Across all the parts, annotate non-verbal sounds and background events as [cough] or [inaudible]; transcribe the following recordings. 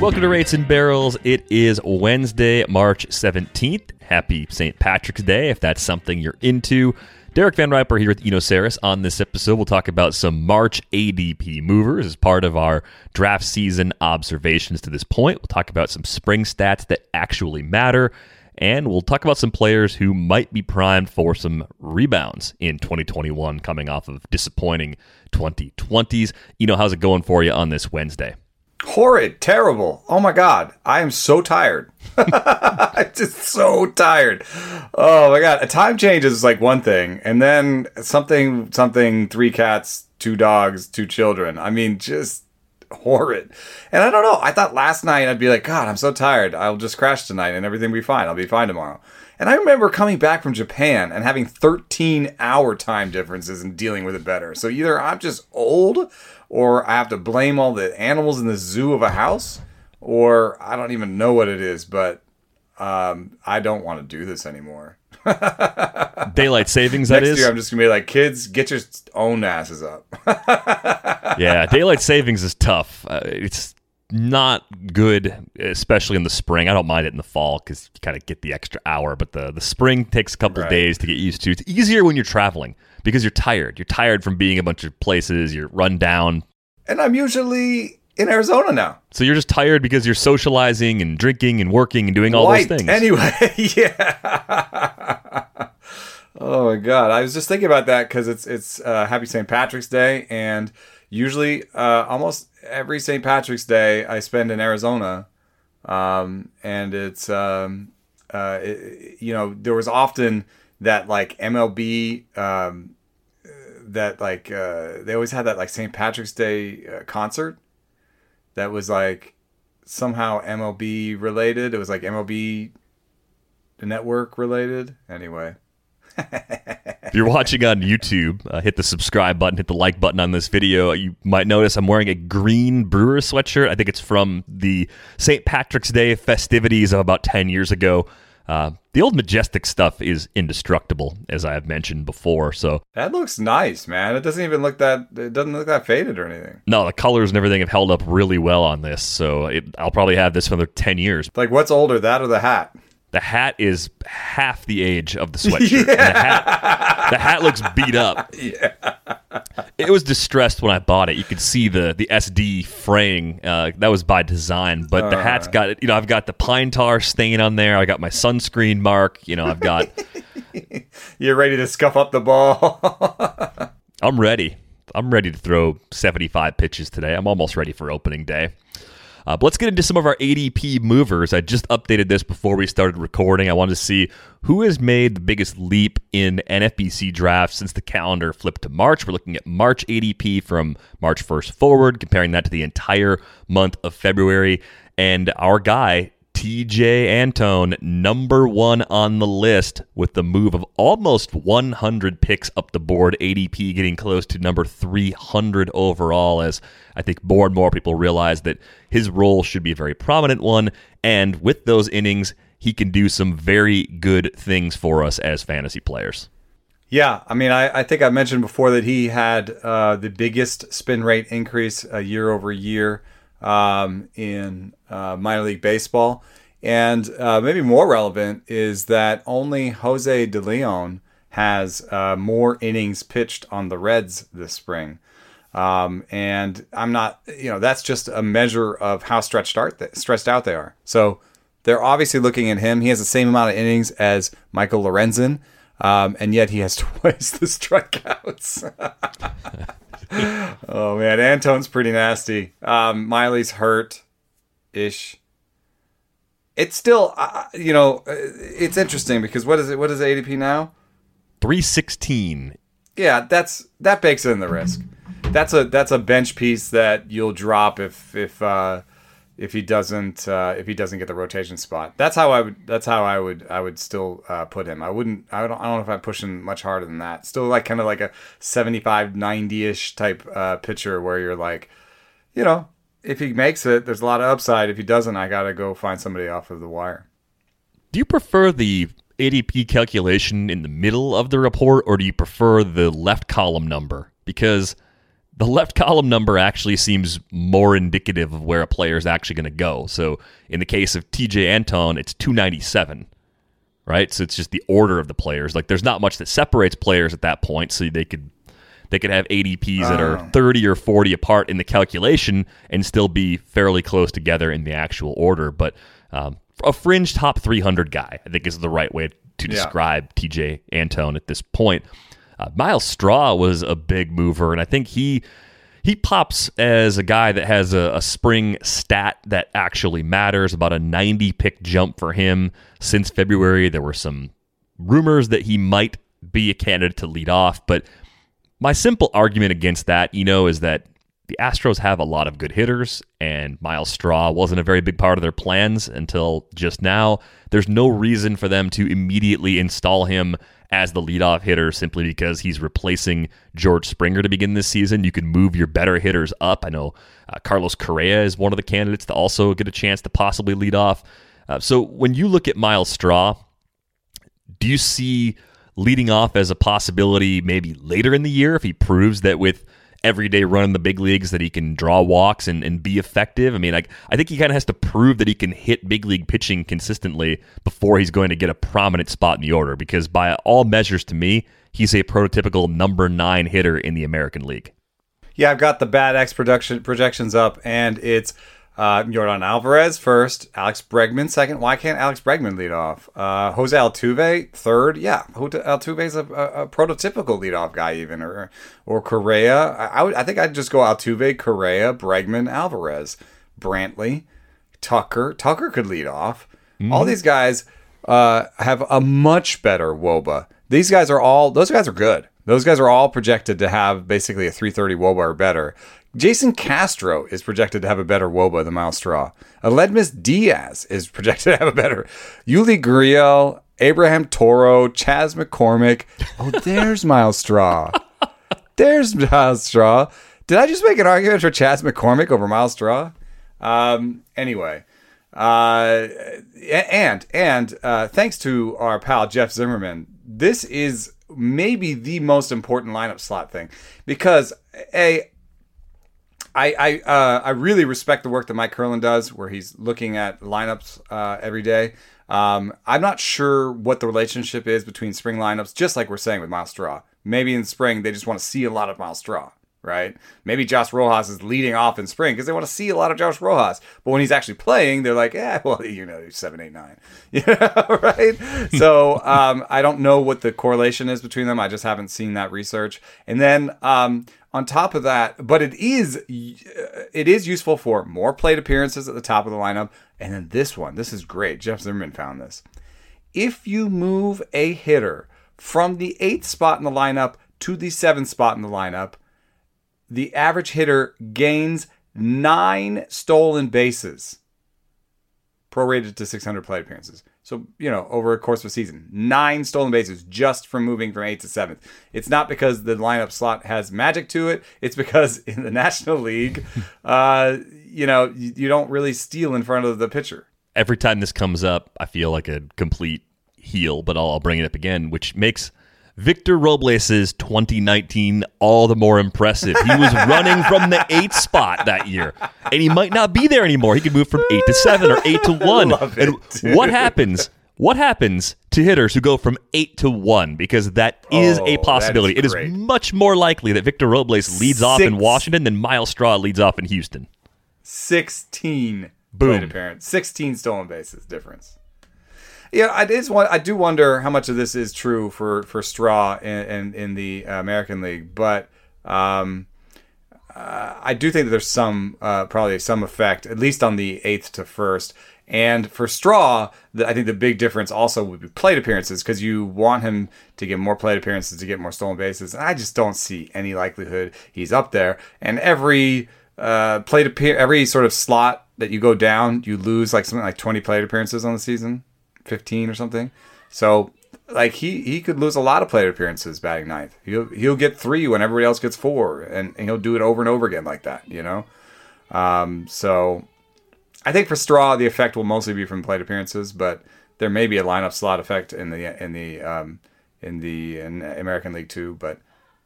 Welcome to Rates and Barrels. It is Wednesday, March 17th. Happy St. Patrick's Day, if that's something you're into. Derek Van Riper here with Eno Sarris. On this episode, we'll talk about some March ADP movers as part of our draft season observations to this point. We'll talk about some spring stats that actually matter. And we'll talk about some players who might be primed for some rebounds in 2021 coming off of disappointing 2020s. You know, how's it going for you on this Wednesday? Horrid, terrible. Oh my god, I am so tired. [laughs] I'm just so tired. Oh my god, a time change is like one thing, and then something, something, three cats, two dogs, two children. I mean, just horrid. And I don't know. I thought last night I'd be like, God, I'm so tired. I'll just crash tonight and everything will be fine. I'll be fine tomorrow. And I remember coming back from Japan and having 13 hour time differences and dealing with it better. So either I'm just old or I have to blame all the animals in the zoo of a house, or I don't even know what it is, but um, I don't want to do this anymore. [laughs] Daylight savings, that Next is. year, I'm just gonna be like, kids, get your own asses up. [laughs] yeah, daylight savings is tough. Uh, it's not good, especially in the spring. I don't mind it in the fall because you kind of get the extra hour, but the, the spring takes a couple Right. days to get used to. It's easier when you're traveling because you're tired. You're tired from being a bunch of places, you're run down. and I'm usually in Arizona now. So you're just tired because you're socializing and drinking and working and doing all White. those things. Anyway, [laughs] yeah. oh my god, I was just thinking about that because it's it's uh, Happy St. Patrick's Day, and usually, uh, almost every St. Patrick's Day I spend in Arizona, um, and it's um, uh, it, you know there was often that like MLB. Um, that like uh, they always had that like St. Patrick's Day uh, concert that was like somehow MLB related. It was like MLB the network related. Anyway, [laughs] If you're watching on YouTube, uh, hit the subscribe button, hit the like button on this video. You might notice I'm wearing a green Brewer sweatshirt. I think it's from the St. Patrick's Day festivities of about 10 years ago. Uh, the old Majestic stuff is indestructible, as I have mentioned before. So, that looks nice, man. It doesn't even look that. It doesn't look that faded or anything. no, the colors and everything have held up really well on this. So, it, I'll probably have this for another 10 years. Like, what's older, that or the hat? The hat is half the age of the [laughs] sweatshirt. And The, hat, the hat looks beat up. [laughs] It was distressed when I bought it. You could see the the SD fraying. Uh, that was by design, but the hat's got you know I've got the pine tar stain on there. I got my sunscreen mark. You know I've got. [laughs] You're ready to scuff up the ball. [laughs] I'm ready. I'm ready to throw 75 pitches today. I'm almost ready for opening day. Uh, but let's get into some of our ADP movers. I just updated this before we started recording. I wanted to see who has made the biggest leap in NFBC drafts since the calendar flipped to March. We're looking at March ADP from March 1st forward, comparing that to the entire month of February. And our guy, Tejay Antone, number one on the list with the move of almost 100 picks up the board. ADP getting close to number 300 overall, as I think more and more people realize that his role should be a very prominent one. And with those innings, he can do some very good things for us as fantasy players. yeah, I mean, I, I think I mentioned before that he had uh, the biggest spin rate increase uh, year over year um, in uh, minor league baseball. And uh, maybe more relevant is that only Jose De Leon has uh, more innings pitched on the Reds this spring. Um, and I'm not, you know, that's just a measure of how stretched out they, stressed out they are. So they're obviously looking at him. He has the same amount of innings as Michael Lorenzen. Um, and yet he has [laughs] twice the strikeouts. [laughs] oh man, Antone's pretty nasty. Um, Miley's hurt ish. It's still, uh, you know, uh, it's interesting because what is it? What is ADP now? 316. Yeah, that's that bakes in the risk. That's a that's a bench piece that you'll drop if if uh, if he doesn't uh, if he doesn't get the rotation spot. That's how I would that's how I would I would still uh, put him. I wouldn't I don't I don't know if I'm pushing much harder than that. Still like kind of like a 75 90ish type uh, pitcher where you're like, you know, if he makes it, there's a lot of upside. If he doesn't, I got to go find somebody off of the wire. Do you prefer the ADP calculation in the middle of the report or do you prefer the left column number? Because the left column number actually seems more indicative of where a player is actually going to go. So in the case of Tejay Antone, it's 297, right? So it's just the order of the players. Like there's not much that separates players at that point, so they could they could have ADPs that are 30 or 40 apart in the calculation and still be fairly close together in the actual order. But um, a fringe top 300 guy, I think, is the right way to Yeah. describe Tejay Antone at this point. Uh, Myles Straw was a big mover, and I think he he pops as a guy that has a, a spring stat that actually matters. About a 90 pick jump for him since February. There were some rumors that he might be a candidate to lead off, but my simple argument against that, you know, is that the Astros have a lot of good hitters, and Myles Straw wasn't a very big part of their plans until just now. There's no reason for them to immediately install him as the leadoff hitter simply because he's replacing George Springer to begin this season. You can move your better hitters up. I know uh, Carlos Correa is one of the candidates to also get a chance to possibly lead off. Uh, so when you look at Myles Straw, do you see leading off as a possibility maybe later in the year if he proves that with every day run in the big leagues that he can draw walks and, and be effective? I mean, like I think he kind of has to prove that he can hit big league pitching consistently before he's going to get a prominent spot in the order because by all measures to me, he's a prototypical number nine hitter in the American League. Yeah, I've got the bad X production projections up, and it's uh, Yordan Alvarez first, Alex Bregman second. Why can't Alex Bregman lead off? Uh, Jose Altuve third. Yeah, Altuve is a, a, a prototypical leadoff guy, even or or Correa. I, I would. I think I'd just go Altuve, Correa, Bregman, Alvarez, Brantley, Tucker. Tucker could lead off. All these guys uh, have a much better WOBA. These guys are all. Those guys are good. Those guys are all projected to have basically a 330 WOBA or better. Jason Castro is projected to have a better WOBA than Myles Straw. Aledmys Diaz is projected to have a better. Yuli Gurriel, Abraham Toro, Chas McCormick. Oh, there's Myles Straw. There's Myles Straw. Did I just make an argument for Chas McCormick over Myles Straw? Um, anyway, uh, and and uh, thanks to our pal Jeff Zimmerman, this is maybe the most important lineup slot thing because a I I uh, I really respect the work that Mike Curlin does, where he's looking at lineups uh, every day. Um, I'm not sure what the relationship is between spring lineups, just like we're saying with Myles Straw. Maybe in spring they just want to see a lot of Myles Straw, right? Maybe Josh Rojas is leading off in spring because they want to see a lot of Josh Rojas. But when he's actually playing, they're like, yeah, well, [laughs] you know, he's seven, eight, nine, [laughs] know, [laughs] right? so um, I don't know what the correlation is between them. I just haven't seen that research. And then um, on top of that, but it is uh, it is useful for more plate appearances at the top of the lineup. And then this one, this is great. Jeff Zimmerman found this. If you move a hitter from the eighth spot in the lineup to the seventh spot in the lineup, the average hitter gains nine stolen bases, prorated to 600 plate appearances. So, you know, over a course of a season, nine stolen bases just from moving from eighth to seventh. It's not because the lineup slot has magic to it. It's because in the [laughs] National League, uh, you know, you, you don't really steal in front of the pitcher. every time this comes up, I feel like a complete heel, but I'll, I'll bring it up again, which makes Victor Robles' 2019 all the more impressive. He was [laughs] running from the eighth spot that year, and he might not be there anymore. He could move from eight to seven or eight to [laughs] one. it, and dude. what happens? What happens to hitters who go from eight to one? Because that is Oh, a that is possibility. It is much more likely that Victor Robles leads off in Washington than Myles Straw leads off in Houston. 16 Boom. appearance, 16 stolen bases difference. Yeah, one. I do wonder how much of this is true for for Straw in in, in the American League, but um, uh, I do think that there's some uh, probably some effect, at least on the eighth to first. And for Straw, the, I think the big difference also would be plate appearances because you want him to get more plate appearances to get more stolen bases. And I just don't see any likelihood he's up there. And every uh, plate appear every sort of slot that you go down, you lose like something like 20 plate appearances on the season, 15 or something. So like he he could lose a lot of plate appearances batting ninth. He'll he'll get three when everybody else gets four, and, and he'll do it over and over again like that. You know, um, so I think for Straw the effect will mostly be from plate appearances, but there may be a lineup slot effect in the in the um, in the in American League too. But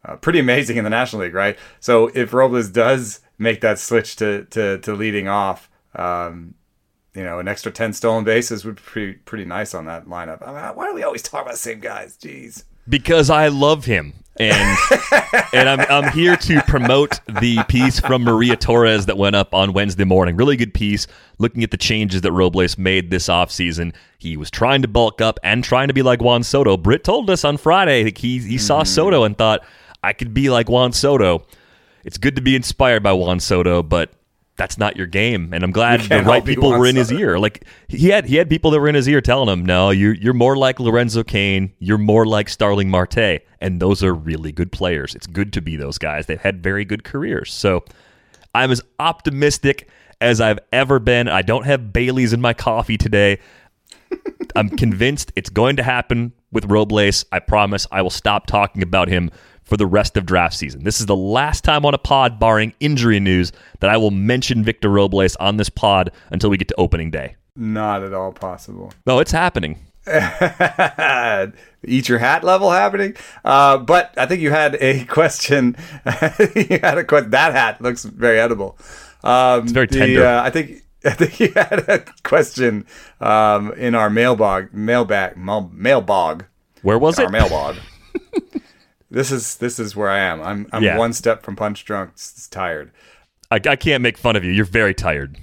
uh, pretty amazing in the National League, right? So if Robles does make that switch to to, to leading off. Um, you know, an extra 10 stolen bases would be pretty, pretty nice on that lineup. I mean, why do we always talk about the same guys? Jeez. Because I love him. And [laughs] and I'm, I'm here to promote the piece from Maria Torres that went up on Wednesday morning. Really good piece looking at the changes that Robles made this offseason. He was trying to bulk up and trying to be like Juan Soto. Britt told us on Friday he, he saw mm. Soto and thought, I could be like Juan Soto. It's good to be inspired by Juan Soto, but that's not your game. And I'm glad the right people were in his ear. Like he had he had people that were in his ear telling him, "No, you're you're more like Lorenzo Cain. You're more like Starling Marte, and those are really good players. It's good to be those guys. They've had very good careers. So I'm as optimistic as I've ever been. I don't have Bailey's in my coffee today. I'm convinced it's going to happen with Robles. I promise I will stop talking about him for the rest of draft season. This is the last time on a pod, barring injury news, that I will mention Victor Robles on this pod until we get to opening day. Not at all possible. No, it's happening. [laughs] Eat your hat level happening. Uh, but I think you had a [laughs] question. you had a question. That hat looks very edible. Um, it's very tender. The, uh, I think. [laughs] I think you had a question um, in our mailbag, mailbag, mailbag. Where was it? Our mailbag. This is this is where I am. I'm I'm yeah. one step from punch drunk. It's tired. I, I can't make fun of you. You're very tired.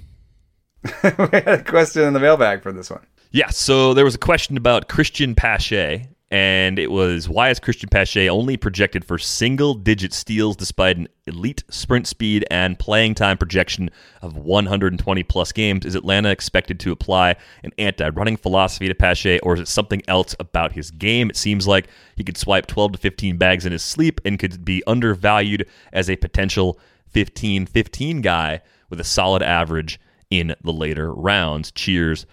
[laughs] we had a question in the mailbag for this one. Yeah, so there was a question about Christian Pache, and it was why is Christian Pache only projected for single digit steals despite an elite sprint speed and playing time projection of 120 plus games? Is Atlanta expected to apply an anti running philosophy to Pache, or is it something else about his game? It seems like he could swipe 12 to 15 bags in his sleep and could be undervalued as a potential 15 15 guy with a solid average in the later rounds. Cheers,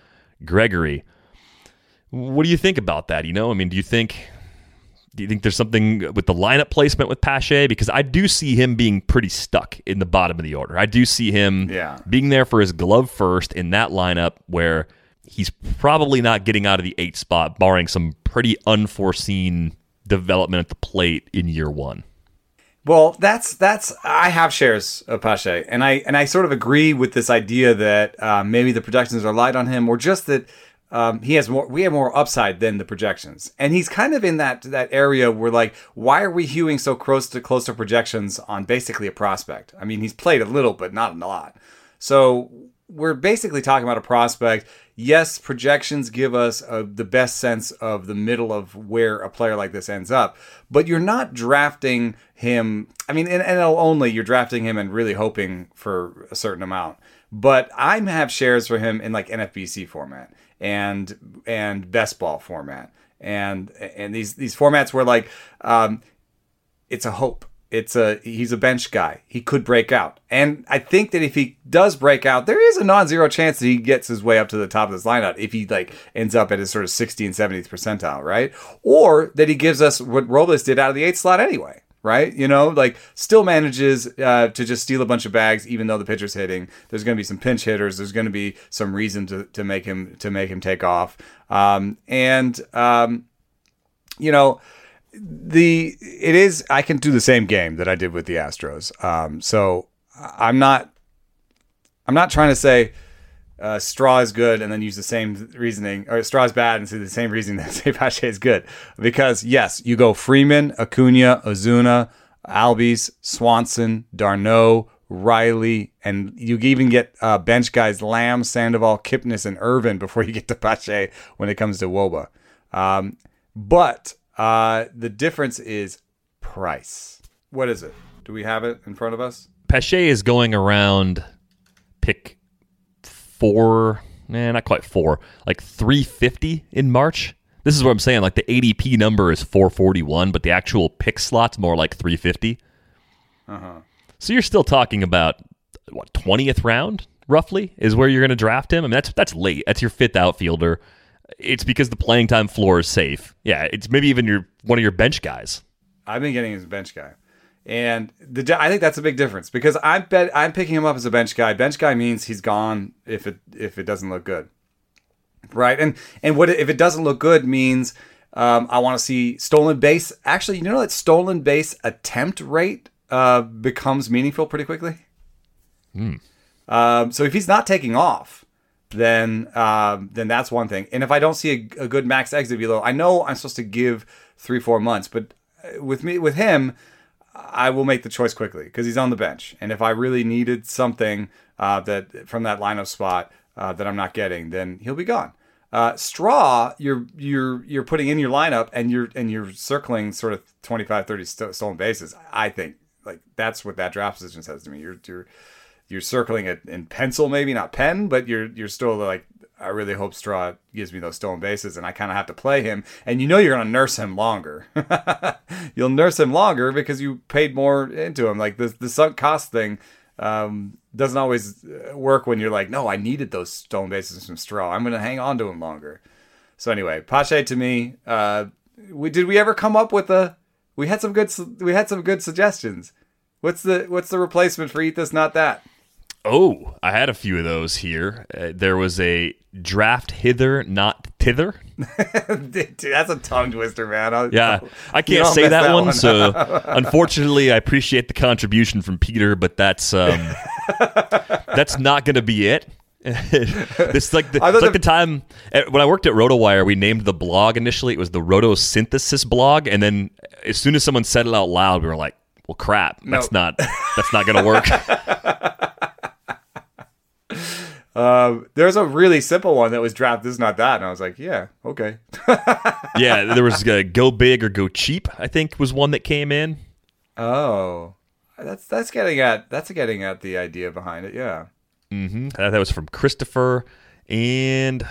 Gregory. What do you think about that? You know, I mean, do you think do you think there's something with the lineup placement with Pache? Because I do see him being pretty stuck in the bottom of the order. I do see him yeah. being there for his glove first in that lineup where he's probably not getting out of the eight spot, barring some pretty unforeseen development at the plate in year one. Well, that's that's I have shares of Pache, and I and I sort of agree with this idea that uh, maybe the projections are light on him, or just that um, he has more. We have more upside than the projections, and he's kind of in that that area where like, why are we hewing so close to close to projections on basically a prospect? I mean, he's played a little, but not a lot. So we're basically talking about a prospect. Yes, projections give us a, the best sense of the middle of where a player like this ends up, but you're not drafting him. I mean, in NL only, you're drafting him and really hoping for a certain amount. But I have shares for him in like NFBC format and and best ball format. And and these these formats where like um, it's a hope. It's a he's a bench guy. He could break out. And i think that if he does break out there is a non-zero chance that he gets his way up to the top of this lineup if he like ends up at his sort of 60 and 70th percentile right? Or that he gives us what robles did out of the eighth slot anyway right? You know, like still manages uh, to just steal a bunch of bags, even though the pitcher's hitting. There's going to be some pinch hitters. There's going to be some reason to, to make him to make him take off. Um, and um, you know, the it is I can do the same game that I did with the Astros. Um, so I'm not I'm not trying to say uh, straw is good and then use the same reasoning, or straw is bad and say the same reasoning [laughs] that say Pache is good. Because yes, you go Freeman, Acuna, Ozuna, Albies, Swanson, d'Arnaud, Riley, and you even get uh, bench guys Lamb, Sandoval, Kipnis, and Ervin before [laughs] you get to Pache when it comes to Woba. Um, but uh, the difference is price. What is it? Do we have it in front of us? Pache is going around pick four, eh, not quite four, like 350 in March. This is what I'm saying. Like the ADP number is 441, but the actual pick slot's more like 350. Uh-huh. So you're still talking about what 20th round roughly is where you're going to draft him. I mean that's that's late. That's your fifth outfielder. It's because the playing time floor is safe. Yeah, it's maybe even your one of your bench guys. I've been getting his bench guy. And the I think that's a big difference because I bet I'm picking him up as a bench guy. Bench guy means he's gone if it if it doesn't look good, right? And and what if it doesn't look good means um, I want to see stolen base. Actually, you know that stolen base attempt rate uh, becomes meaningful pretty quickly. Hmm. Um, so if he's not taking off, then um, then that's one thing. And if I don't see a, a good max exit velo, I know I'm supposed to give three four months, but uh, with me with him I will make the choice quickly because he's on the bench. And if I really needed something uh, that from that lineup spot uh, that I'm not getting, then he'll be gone. Uh, Straw, you're you're you're putting in your lineup and you're and you're circling sort of 25, 30 st- stolen bases. I think like that's what that draft position says to me. You're you're you're circling it in pencil, maybe not pen, but you're you're still like I really hope Straw gives me those stolen bases, and I kind of have to play him. And you know you're going to nurse him longer. [laughs] You'll nurse him longer because you paid more into him. Like the the sunk cost thing um, doesn't always uh, work when you're like, no, I needed those stolen bases from Straw. I'm going to hang on to him longer. So anyway, Pache to me, uh, we did we ever come up with a? We had some good we had some good suggestions. What's the what's the replacement for eat this not that? Oh, I had a few of those here. Uh, there was a draft hither, not thither. Dude, [laughs] that's a tongue twister, man. I, yeah, I can't say that, that, one. one. so, [laughs] unfortunately, I appreciate the contribution from Peter, but that's um, [laughs] that's not going to be it. it's like the, it's like the time eh, when I worked at RotoWire, we named the blog initially. It was the Rotosynthesis blog, and then as soon as someone said it out loud, we were like, "Well, crap, that's nope. not that's not going to work." Um, there's a really simple one that was draft. This is not that, and I was like, yeah, okay. [laughs] yeah, there was uh, go big or go cheap. I think was one that came in. Oh, that's that's getting at that's getting at the idea behind it. Yeah. Mm-hmm. That was from Christopher, and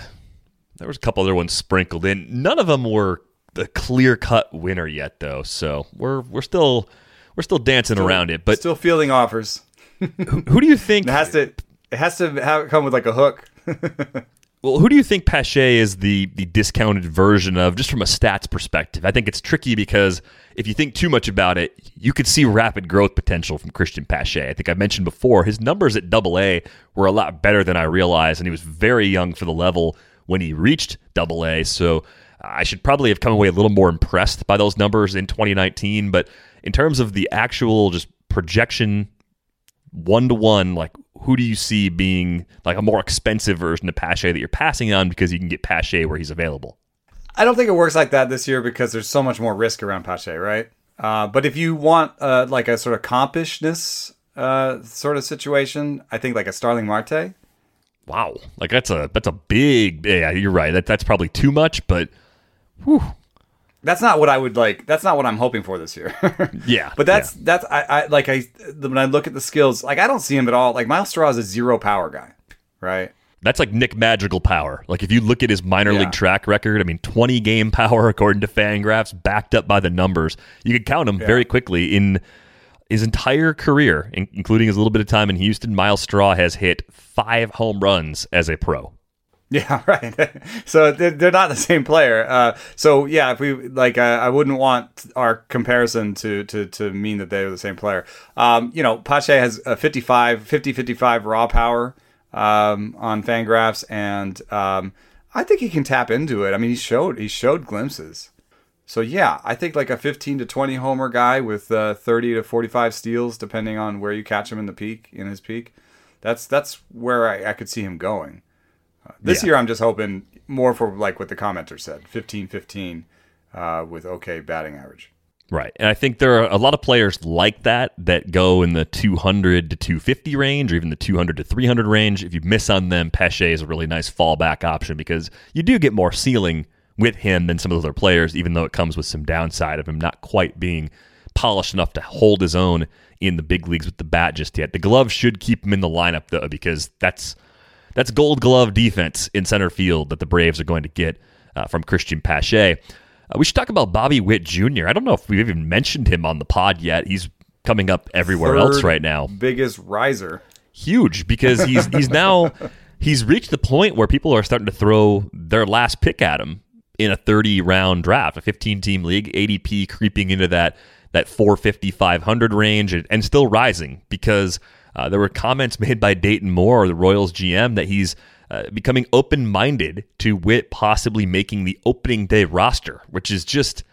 there was a couple other ones sprinkled in. None of them were the clear cut winner yet, though. So we're we're still we're still dancing still, around it, but still fielding offers. who, who, do you think [laughs] it has to? It has to have come with like a hook. [laughs] well, who do you think Pache is the the discounted version of, just from a stats perspective? I think it's tricky because if you think too much about it, you could see rapid growth potential from Christian Pache. I think I mentioned before his numbers at Double A were a lot better than I realized, and he was very young for the level when he reached Double A. So I should probably have come away a little more impressed by those numbers in 2019. But in terms of the actual just projection one to one, like who do you see being like a more expensive version of Pache that you're passing on because you can get Pache where he's available? I don't think it works like that this year because there's so much more risk around Pache, right? Uh, but if you want uh, like a sort of compishness uh, sort of situation, I think like a Starling Marte. Wow, like that's a that's a big. Yeah, you're right. That that's probably too much, but whew, that's not what I would like. That's not what I'm hoping for this year. [laughs] yeah, but that's yeah. that's I, I like I when I look at the skills, like I don't see him at all. Like Myles Straw is a zero power guy, right? That's like Nick Madrigal power. Like if you look at his minor yeah. league track record, I mean, 20 game power according to Fangraphs, backed up by the numbers. You could count him yeah. very quickly in his entire career, including his little bit of time in Houston. Myles Straw has hit five home runs as a pro. [laughs] Yeah, right. [laughs] so they're, they're not the same player. Uh, so yeah, if we like, uh, I wouldn't want our comparison to to to mean that they are the same player. Um, you know, Pache has a 55, 50, 55 raw power um, on Fangraphs, and um, I think he can tap into it. I mean, he showed he showed glimpses. So yeah, I think like a 15 to 20 homer guy with uh, 30 to 45 steals, depending on where you catch him in the peak in his peak. That's that's where I, I could see him going. This yeah. year, I'm just hoping more for like what the commenter said 15 15 uh, with okay batting average. Right. And I think there are a lot of players like that that go in the 200 to 250 range or even the 200 to 300 range. If you miss on them, Pache is a really nice fallback option because you do get more ceiling with him than some of those other players, even though it comes with some downside of him not quite being polished enough to hold his own in the big leagues with the bat just yet. The glove should keep him in the lineup though because that's that's gold glove defense in center field that the Braves are going to get uh, from Christian Pache. Uh, we should talk about Bobby Witt Jr. I don't know if we've even mentioned him on the pod yet. He's coming up everywhere Third else right now. Biggest riser. Huge because he's he's now [laughs] he's reached the point where people are starting to throw their last pick at him in a 30 round draft, a 15 team league, ADP creeping into that that 450 500 range and, and still rising because uh, there were comments made by Dayton Moore, the Royals GM, that he's uh, becoming open minded to Witt possibly making the opening day roster, which is just.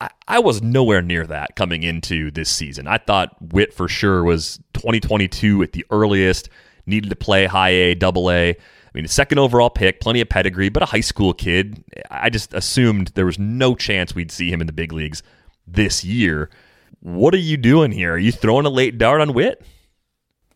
I, I was nowhere near that coming into this season. I thought Witt for sure was 2022 at the earliest, needed to play high A, double A. I mean, second overall pick, plenty of pedigree, but a high school kid. I just assumed there was no chance we'd see him in the big leagues this year. What are you doing here? Are you throwing a late dart on Witt?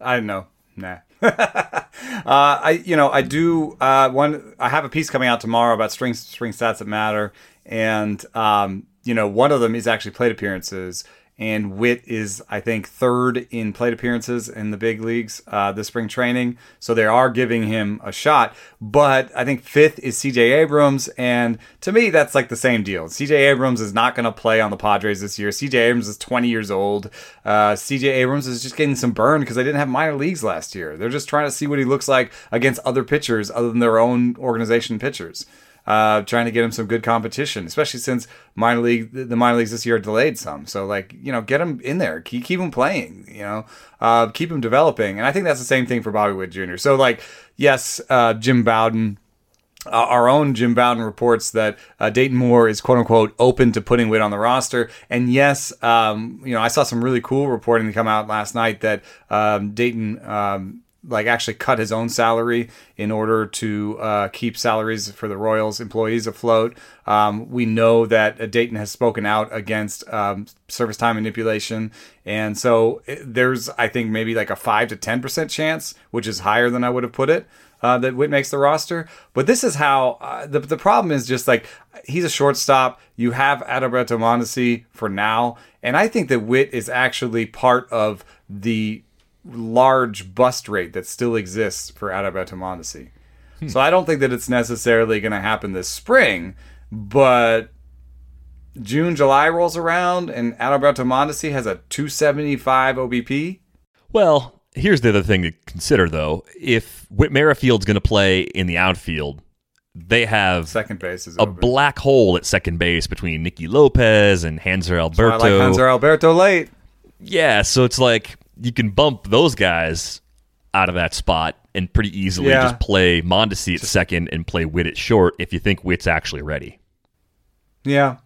I don't know. Nah. [laughs] uh, I you know I do uh, one. I have a piece coming out tomorrow about string string stats that matter, and um, you know one of them is actually plate appearances. And Witt is, I think, third in plate appearances in the big leagues uh, this spring training. So they are giving him a shot. But I think fifth is CJ Abrams. And to me, that's like the same deal. CJ Abrams is not going to play on the Padres this year. CJ Abrams is 20 years old. Uh, CJ Abrams is just getting some burn because they didn't have minor leagues last year. They're just trying to see what he looks like against other pitchers other than their own organization pitchers uh, trying to get him some good competition, especially since minor league the minor leagues this year are delayed some. So like you know, get him in there, keep keep him playing, you know, uh, keep him developing, and I think that's the same thing for Bobby Witt Jr. So like yes, uh, Jim Bowden. Uh, our own Jim Bowden reports that uh, Dayton Moore is quote unquote open to putting Witt on the roster. And yes, um, you know, I saw some really cool reporting come out last night that um, Dayton um, like actually cut his own salary in order to uh, keep salaries for the Royals employees afloat. Um, we know that Dayton has spoken out against um, service time manipulation, and so there's I think maybe like a five to ten percent chance, which is higher than I would have put it. Uh, that Witt makes the roster, but this is how uh, the the problem is just like he's a shortstop. You have Adalberto Mondesi for now, and I think that Witt is actually part of the large bust rate that still exists for Mondesi. Hmm. So I don't think that it's necessarily going to happen this spring, but June, July rolls around and Adalberto Mondesi has a 275 OBP. Well, here's the other thing to consider though. If Whit Merrifield's going to play in the outfield, they have second base is a open. black hole at second base between Nicky Lopez and Hanser Alberto. So I like Hanser Alberto late. Yeah, so it's like you can bump those guys out of that spot and pretty easily Yeah. just play Mondesi at second and play Witt at short if you think Witt's actually ready. Yeah.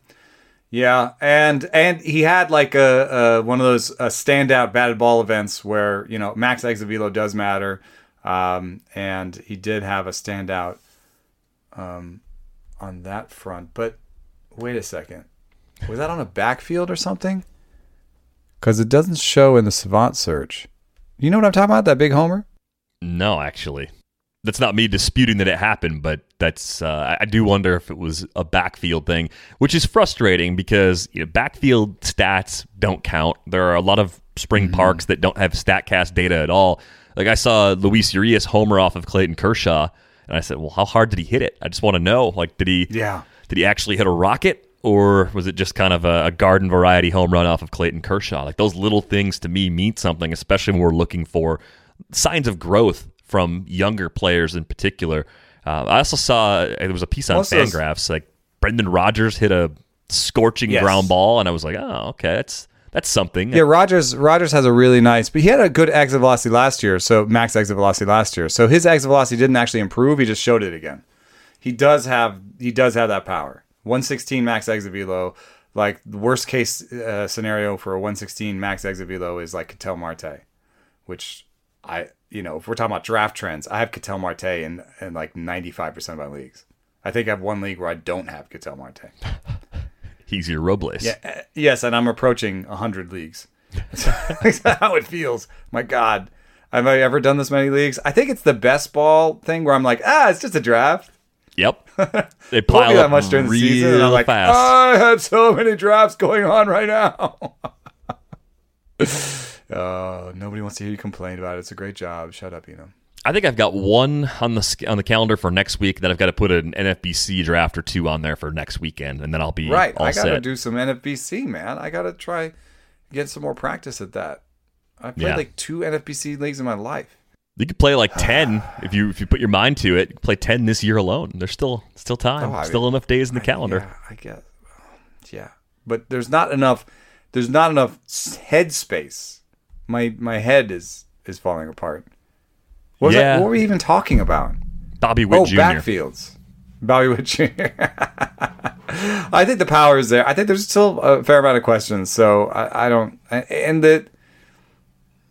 Yeah, and and he had like a, a one of those uh, standout batted ball events where you know max exit velo does matter, um, and he did have a standout um, on that front. But wait a second, was that on a backfield or something? Because it doesn't show in the Savant search. You know what I'm talking about? That big homer. No, actually. That's not me disputing that it happened, but that's uh, I do wonder if it was a backfield thing, which is frustrating because you know, backfield stats don't count. There are a lot of spring parks that don't have Statcast data at all. Like I saw Luis Urias homer off of Clayton Kershaw, and I said, "Well, how hard did he hit it? I just want to know. Like, did he? Yeah. Did he actually hit a rocket, or was it just kind of a, a garden variety home run off of Clayton Kershaw? Like those little things to me mean something, especially when we're looking for signs of growth from younger players in particular. Uh, I also saw there was a piece on Fangraphs like Brendan Rodgers hit a scorching Yes. ground ball, and I was like, oh, okay, that's that's something. Yeah, Rodgers Rodgers has a really nice, but he had a good exit velocity last year. So max exit velocity last year. So his exit velocity didn't actually improve. He just showed it again. He does have he does have that power. 116 max exit velo. Like the worst case uh, scenario for a 116 max exit velo is like Ketel Marte, which I you know if we're talking about draft trends, I have Ketel Marte in in like 95 percent of my leagues. I think I have one league where I don't have Ketel Marte. [laughs] Ysier Robles. Yeah, uh, yes, and I'm approaching 100 leagues. That's [laughs] how it feels. My God. Have I ever done this many leagues? I think it's the best ball thing where I'm like, ah, it's just a draft. Yep. [laughs] They pile that up much during the season. And I'm like, fast. I have so many drafts going on right now. oh, [laughs] nobody wants to hear you complain about it. It's a great job. Shut up, you know. I think I've got one on the on the calendar for next week. Then I've got to put an NFBC draft or two on there for next weekend, and then I'll be Right. I got to do some NFBC, man. I got to try get some more practice at that. I played Yeah. like two NFBC leagues in my life. You could play like ten [sighs] if you if you put your mind to it. You play ten this year alone. There's still still time, Oh, still mean, enough days in the I- calendar. Yeah, I guess. Yeah, but there's not enough. There's not enough headspace. My my head is is falling apart. What, was that- Yeah. what were we even talking about? Bobby Witt oh, Jr. backfields. Bobby Witt Jr. [laughs] I think the power is there. I think there's still a fair amount of questions. So I, I don't. And that,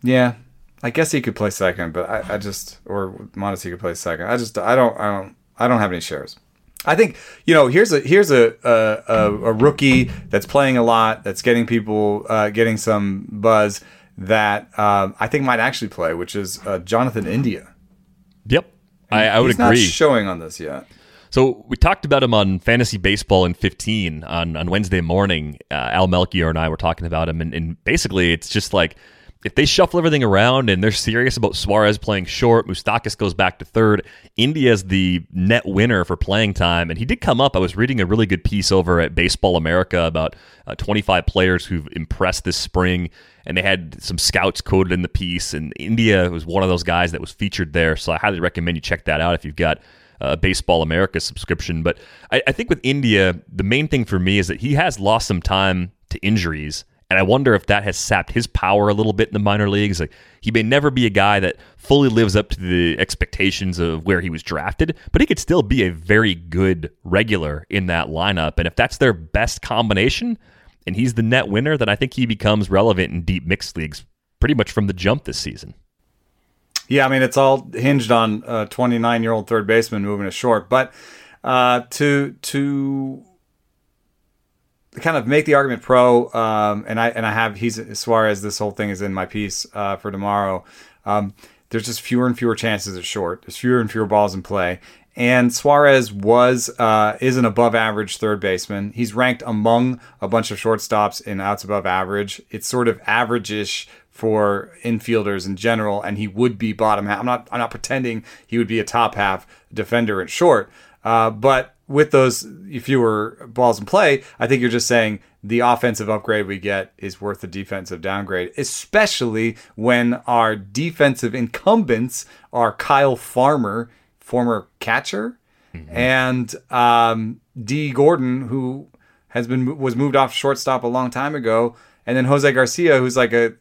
yeah, I guess he could play second, but I, I just or Mondesi could play second. I just I don't I don't I don't have any shares. I think you know here's a here's a a, a, a rookie that's playing a lot that's getting people uh, getting some buzz that um, I think might actually play, which is uh, Jonathan India. Yep, I, I would He's agree. not showing on this yet. So we talked about him on Fantasy Baseball in 15 on, on Wednesday morning. Uh, Al Melchior and I were talking about him, and, and basically it's just like if they shuffle everything around and they're serious about Suarez playing short, Moustakas goes back to third. India's the net winner for playing time, and he did come up. I was reading a really good piece over at Baseball America about uh, 25 players who've impressed this spring, and they had some scouts quoted in the piece, and India was one of those guys that was featured there. So I highly recommend you check that out if you've got uh, Baseball America subscription. But I, I think with India, the main thing for me is that he has lost some time to injuries. And I wonder if that has sapped his power a little bit in the minor leagues. Like he may never be a guy that fully lives up to the expectations of where he was drafted, but he could still be a very good regular in that lineup. And if that's their best combination and he's the net winner, then I think he becomes relevant in deep mixed leagues pretty much from the jump this season. Yeah, I mean it's all hinged on a 29 year old third baseman moving it short. But uh, to to kind of make the argument pro, um, and I and I have he's Suarez. This whole thing is in my piece uh, for tomorrow. Um, there's just fewer and fewer chances at short. There's fewer and fewer balls in play. And Suarez was uh, is an above average third baseman. He's ranked among a bunch of shortstops in outs above average. It's sort of average-ish for infielders in general, and he would be bottom half. I'm not I'm not pretending he would be a top half defender at short, uh, but with those fewer balls in play, I think you're just saying the offensive upgrade we get is worth the defensive downgrade, especially when our defensive incumbents are Kyle Farmer, former catcher, and um, Dee Gordon, who has been was moved off shortstop a long time ago, and then Jose Garcia, who's like a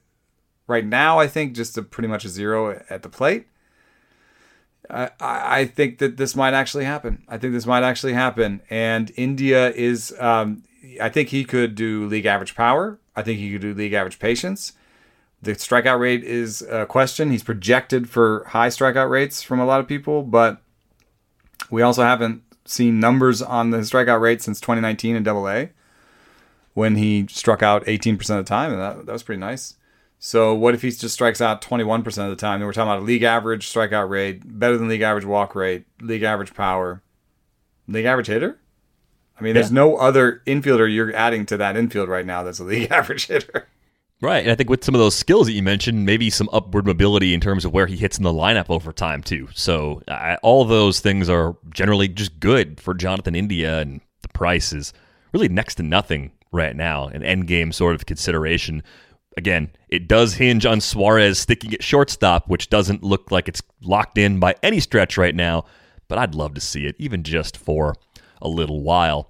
right now I think just a pretty much a zero at the plate. I, I think that this might actually happen. I think this might actually happen. And India is, um, I think he could do league average power. I think he could do league average patience. The strikeout rate is a question. He's projected for high strikeout rates from a lot of people, but we also haven't seen numbers on the strikeout rate since 2019 in Double A, when he struck out 18% of the time, and that, that was pretty nice. So what if he just strikes out 21% of the time? Then we're talking about a league average strikeout rate, better than league average walk rate, league average power, league average hitter. I mean, there's no other infielder you're adding to that infield right now that's a league [laughs] average hitter. Right. And I think with some of those skills that you mentioned, maybe some upward mobility in terms of where he hits in the lineup over time, too. So I, all those things are generally just good for Jonathan India, and the price is really next to nothing right now, an end game sort of consideration. Again, it does hinge on Suarez sticking at shortstop, which doesn't look like it's locked in by any stretch right now, but I'd love to see it, even just for a little while.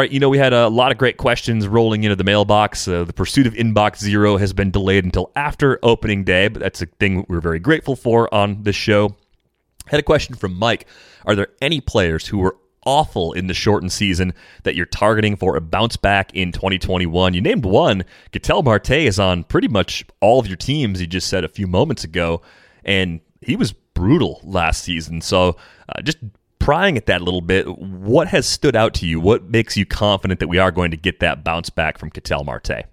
All right, you know, we had a lot of great questions rolling into the mailbox. Uh, the pursuit of Inbox Zero has been delayed until after opening day, but that's a thing we're very grateful for on this show. I Had a question from Mike. Are there any players who were awful in the shortened season that you're targeting for a bounce back in 2021. You named one. Ketel Marte is on pretty much all of your teams, you just said a few moments ago, and he was brutal last season. So uh, just prying at that a little bit, what has stood out to you? What makes you confident that we are going to get that bounce back from Ketel Marte?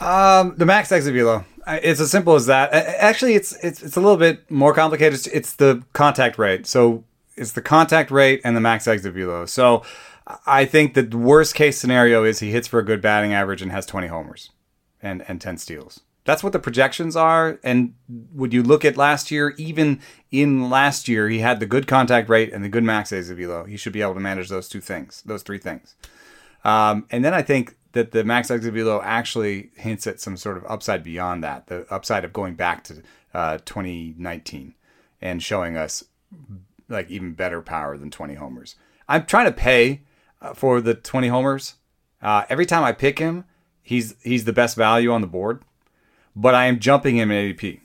Um, the max exit velo. It's as simple as that. Actually, it's it's it's a little bit more complicated. It's, the contact rate. So it's the contact rate and the max exit velo. So I think the worst case scenario is he hits for a good batting average and has 20 homers and, and 10 steals. That's what the projections are. And would you look at last year, even in last year, he had the good contact rate and the good max exit velo. He should be able to manage those two things, those three things. Um, and then I think that the max exit velo actually hints at some sort of upside beyond that, the upside of going back to uh, 2019 and showing us like even better power than 20 homers. I'm trying to pay uh, for the 20 homers. Uh, every time I pick him, he's he's the best value on the board, but I am jumping him in ADP.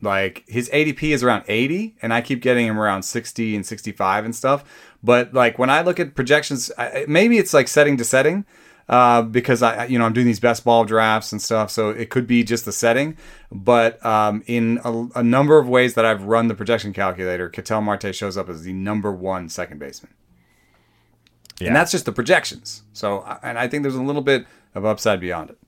Like his ADP is around 80, and I keep getting him around 60 and 65 and stuff. But like when I look at projections, I, maybe it's like setting to setting, uh, because I, you know, I'm doing these best ball drafts and stuff. So it could be just the setting, but um, in a, a, number of ways that I've run the projection calculator, Ketel Marte shows up as the number one second baseman. Yeah. And that's just the projections. So, and I think there's a little bit of upside beyond it.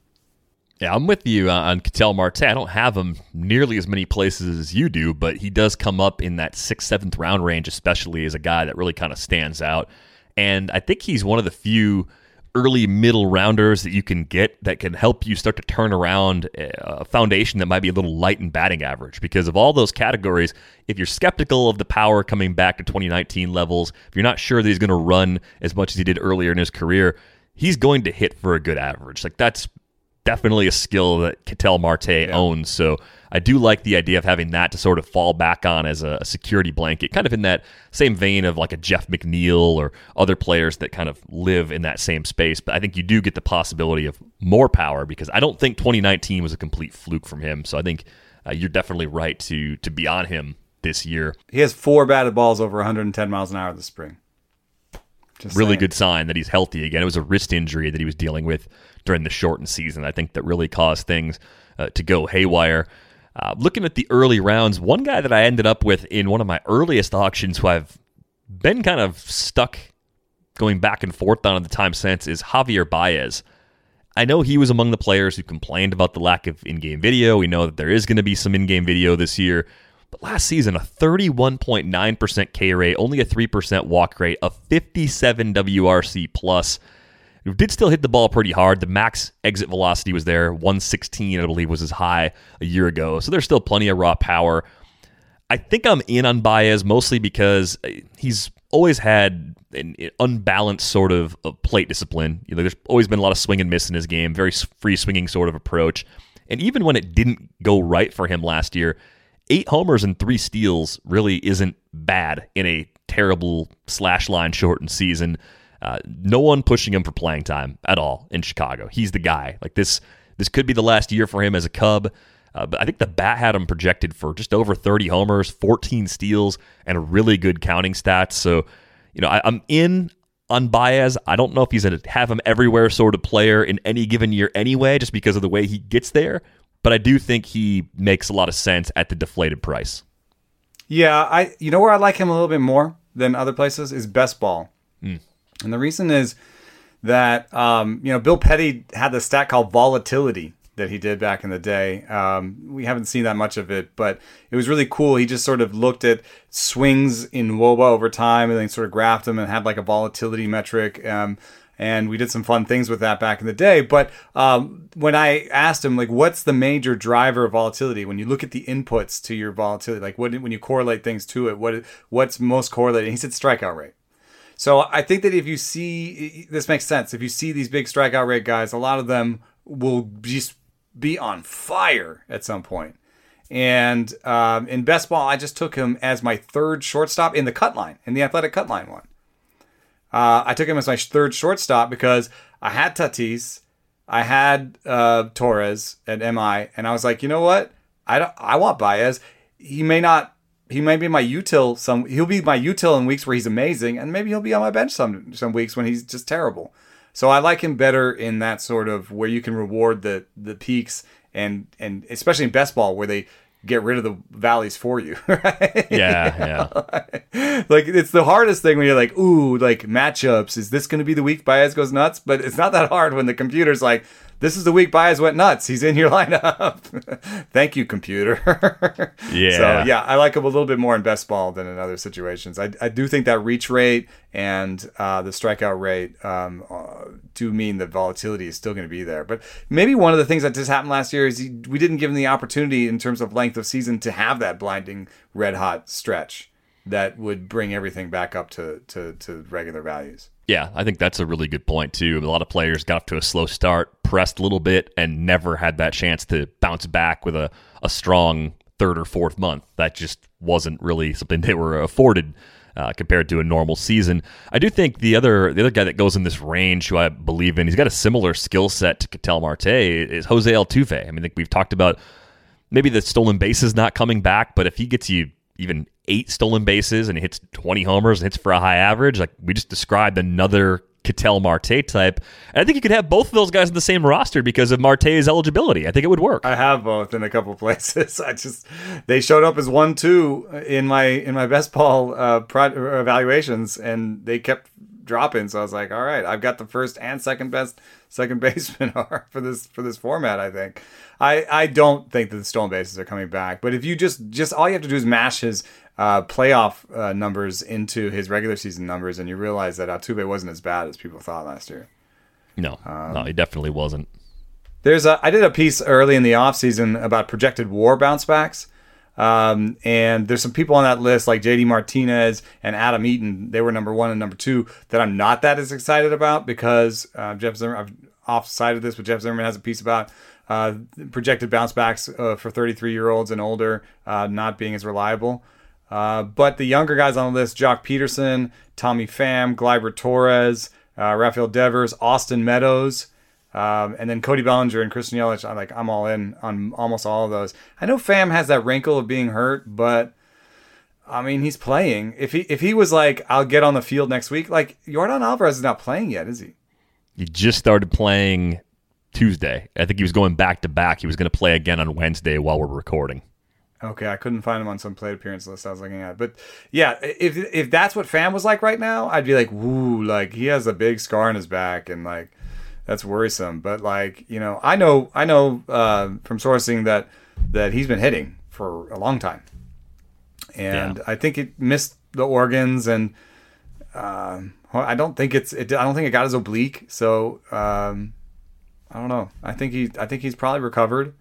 Yeah, I'm with you uh, on Ketel Marte. I don't have him nearly as many places as you do, but he does come up in that sixth, seventh round range, especially as a guy that really kind of stands out. And I think he's one of the few early middle rounders that you can get that can help you start to turn around a foundation that might be a little light in batting average because of all those categories if you're skeptical of the power coming back to 2019 levels if you're not sure that he's going to run as much as he did earlier in his career he's going to hit for a good average like that's definitely a skill that Ketel Marte yeah. owns so I do like the idea of having that to sort of fall back on as a security blanket, kind of in that same vein of like a Jeff McNeil or other players that kind of live in that same space. But I think you do get the possibility of more power because I don't think 2019 was a complete fluke from him. So I think uh, you're definitely right to to be on him this year. He has four batted balls over 110 miles an hour this spring. Just really saying. good sign that he's healthy again. It was a wrist injury that he was dealing with during the shortened season. I think that really caused things uh, to go haywire. Uh, looking at the early rounds, one guy that I ended up with in one of my earliest auctions who I've been kind of stuck going back and forth on in the time since is Javier Baez. I know he was among the players who complained about the lack of in game video. We know that there is going to be some in game video this year. But last season, a 31.9% K rate, only a 3% walk rate, a 57 WRC plus. Did still hit the ball pretty hard. The max exit velocity was there. 116, I believe, was as high a year ago. So there's still plenty of raw power. I think I'm in on Baez mostly because uh, he's always had an unbalanced sort of plate discipline. You know, there's always been a lot of swing and miss in his game, very free swinging sort of approach. And even when it didn't go right for him last year, eight homers and three steals really isn't bad in a terrible slash line shortened season. Uh, no one pushing him for playing time at all in Chicago. He's the guy. Like this, this could be the last year for him as a Cub. Uh, but I think the bat had him projected for just over 30 homers, 14 steals, and a really good counting stats. So, you know, I, am in on Baez. I don't know if he's a have him everywhere sort of player in any given year anyway, just because of the way he gets there. But I do think he makes a lot of sense at the deflated price. Yeah, I you know where I like him a little bit more than other places is best ball. Mm. And the reason is that um, you know Bill Petti had the stat called volatility that he did back in the day. Um, we haven't seen that much of it, but it was really cool. He just sort of looked at swings in WOBA over time and then sort of graphed them and had like a volatility metric. Um, and we did some fun things with that back in the day. But um, when I asked him, like, what's the major driver of volatility? When you look at the inputs to your volatility, like, what when you correlate things to it, what what's most correlated? He said strikeout rate. So I think that if you see this makes sense. If you see these big strikeout rate guys, a lot of them will just be on fire at some point. And um, in best ball, I just took him as my third shortstop in the cut line, in the athletic cut line one. Uh, I took him as my third shortstop because I had Tatis, I had uh, Torres at MI, and I was like, you know what? I don't. I want Baez. He may not. He may be my util some. He'll be my util in weeks where he's amazing, and maybe he'll be on my bench some some weeks when he's just terrible. So I like him better in that sort of where you can reward the the peaks and and especially in best ball where they get rid of the valleys for you, [laughs] right? Yeah, yeah. [laughs] like it's the hardest thing when you're like, ooh, like matchups. Is this going to be the week Baez goes nuts? But it's not that hard when the computer's like, this is the week Baez went nuts. He's in your [laughs] lineup. Thank you, computer. [laughs] yeah. So yeah, I like him a little bit more in best ball than in other situations. I, I do think that reach rate and uh, the strikeout rate um, uh, do mean that volatility is still going to be there. But maybe one of the things that just happened last year is he, we didn't give him the opportunity in terms of length of season to have that blinding red hot stretch that would bring everything back up to, to, to regular values. Yeah, I think that's a really good point too. A lot of players got off to a slow start, pressed a little bit, and never had that chance to bounce back with a, a strong third or fourth month. That just wasn't really something [laughs] they were afforded uh, compared to a normal season. I do think the other the other guy that goes in this range, who I believe in, he's got a similar skill set to Ketel Marte, is Jose Altuve. I mean, I think we've talked about maybe the stolen bases not coming back, but if he gets you even eight stolen bases and hits 20 homers and hits for a high average, like we just described another Ketel Marte type. And I think you could have both of those guys in the same roster because of Marte's eligibility. I think it would work. I have both in a couple [laughs] places. I just they showed up as one two in my in my best ball uh, pro- evaluations, and they kept dropping. So I was like, all right, I've got the first and second best second [laughs] baseman [laughs] are for this for this format. I think. I I don't think that the stolen bases are coming back. But if you just just all you have to do is mash his uh, playoff uh, numbers into his regular season numbers, and you realize that Altuve wasn't as bad as people thought last year. No, um, no, he definitely wasn't. There's a I did a piece early in the offseason about projected WAR bounce backs. Um, and there's some people on that list like JD Martinez and Adam Eaton. They were number one and number two that I'm not that as excited about because uh, Jeff Zimmerman, I've off-sided this, but Jeff Zimmerman has a piece about uh, projected bounce backs uh, for 33 year olds and older uh, not being as reliable. Uh, but the younger guys on the list, Joc Pederson, Tommy Pham, Gleyber Torres, uh, Rafael Devers, Austin Meadows, um, and then Cody Bellinger and Christian Yelich. I'm like, I'm all in on almost all of those. I know Pham has that wrinkle of being hurt, but I mean, he's playing. If he if he was like, I'll get on the field next week, like Yordan Alvarez is not playing yet, is he? He just started playing Tuesday. I think he was going back to back. He was going to play again on Wednesday while we're recording. Okay, I couldn't find him on some plate appearance list I was looking at. But yeah, if if that's what Pham was like right now, I'd be like, woo, like he has a big scar on his back and like that's worrisome. But like, you know, I know I know uh, from sourcing that that he's been hitting for a long time. And yeah. I think it missed the organs and uh, I don't think it's it, I don't think it got his oblique. So um, I don't know. I think he I think he's probably recovered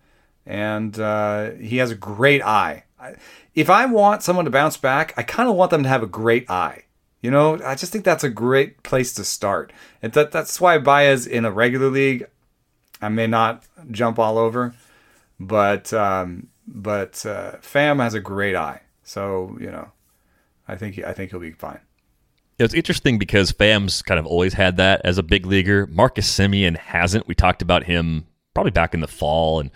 and uh, he has a great eye. If I want someone to bounce back, I kind of want them to have a great eye. You know, I just think that's a great place to start. And that, that's why Baez in a regular league, I may not jump all over, but um, but uh, Pham has a great eye. So you know, I think he, I think he'll be fine. It's interesting because Pham's kind of always had that as a big leaguer. Marcus Semien hasn't. We talked about him probably back in the fall, and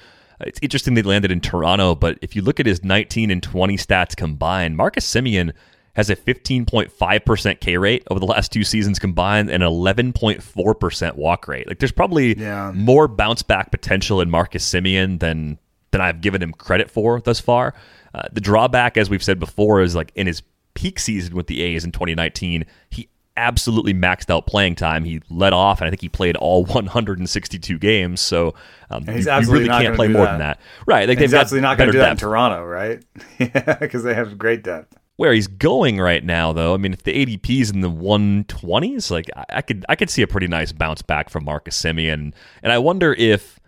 it's interesting they landed in Toronto, but if you look at his 19 and 20 stats combined, Marcus Semien has a 15.5% K rate over the last two seasons combined and 11.4% walk rate. Like there's probably yeah. more bounce back potential in Marcus Semien than than I've given him credit for thus far. Uh, the drawback, as we've said before, is like in his peak season with the A's in 2019, he absolutely maxed out playing time. He led off, and I think he played all [laughs] 162 games. So um, you, you, really can't play more that. than that, right? Like he's absolutely not going to do that in Toronto, right? [laughs] yeah, because they have great depth. where he's going right now, though, I mean, if the ADP is in the 120s, like I, I could I could see a pretty nice bounce back from Marcus Semien, and I wonder if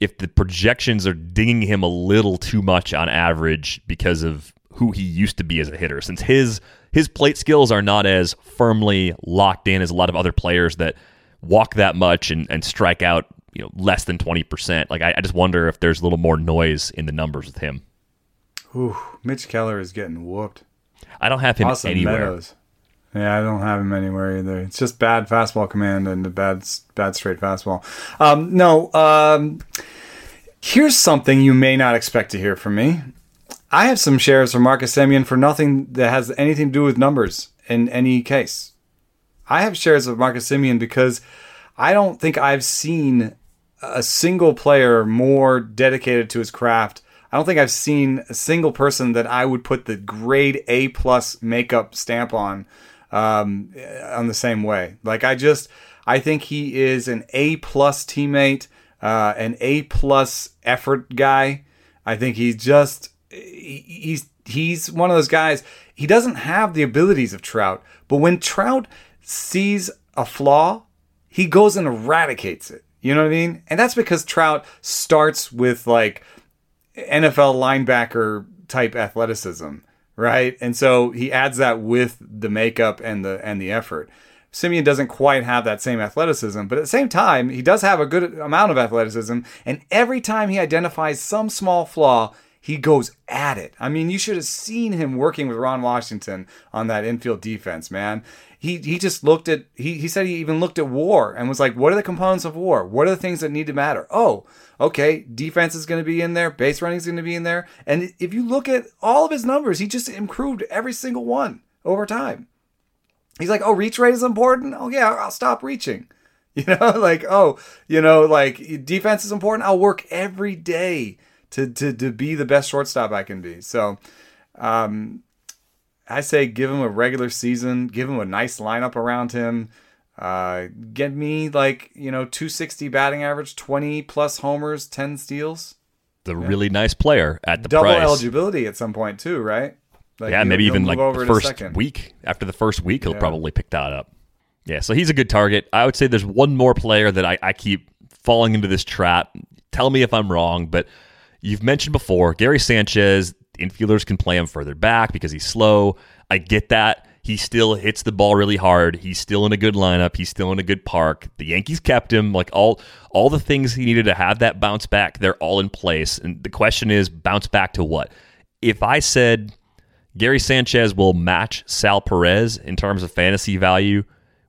if the projections are dinging him a little too much on average because of who he used to be as a hitter, since his his plate skills are not as firmly locked in as a lot of other players that walk that much and, and strike out you know less than 20%. Like I, I just wonder if there's a little more noise in the numbers with him. Ooh, Mitch Keller is getting whooped. I don't have him Austin anywhere. Meadows. Yeah, I don't have him anywhere either. It's just bad fastball command and a bad, bad straight fastball. Um, no, um, here's something you may not expect to hear from me. I have some shares for Marcus Semien for nothing that has anything to do with numbers in any case. I have shares of Marcus Semien because I don't think I've seen a single player more dedicated to his craft. I don't think I've seen a single person that I would put the grade A plus makeup stamp on um, on the same way. Like I just, I think he is an A plus teammate, uh, an A plus effort guy. I think he's just he's he's one of those guys. He doesn't have the abilities of Trout, but when Trout sees a flaw, he goes and eradicates it. You know what I mean? And that's because Trout starts with like NFL linebacker type athleticism, right? And so he adds that with the makeup and the and the effort. Semien doesn't quite have that same athleticism, but at the same time, he does have a good amount of athleticism. And every time he identifies some small flaw, he goes at it. I mean, you should have seen him working with Ron Washington on that infield defense, man. He he just looked at he he said he even looked at war and was like, what are the components of war? What are the things that need to matter? Oh, okay, defense is going to be in there, base running is going to be in there, and if you look at all of his numbers, he just improved every single one over time. He's like, oh, reach rate is important. Oh yeah, I'll stop reaching. [laughs] You know, like oh, you know, like defense is important. I'll work every day to to to be the best shortstop I can be. So, um, I say give him a regular season, give him a nice lineup around him. Uh, get me like you know 260 batting average, 20 plus homers, 10 steals. The really nice player at the Double price. eligibility at some point too, right? Like, yeah, maybe even like the first week. After the first week, he'll Yeah. probably pick that up. Yeah, so he's a good target. I would say there's one more player that I, I keep falling into this trap. Tell me if I'm wrong, but you've mentioned before Gary Sanchez. Infielders can play him further back because he's slow. I get that. He still hits the ball really hard. He's still in a good lineup. He's still in a good park. The Yankees kept him. Like all all the things he needed to have that bounce back, they're all in place. And the question is, bounce back to what? If I said Gary Sanchez will match Sal Perez in terms of fantasy value,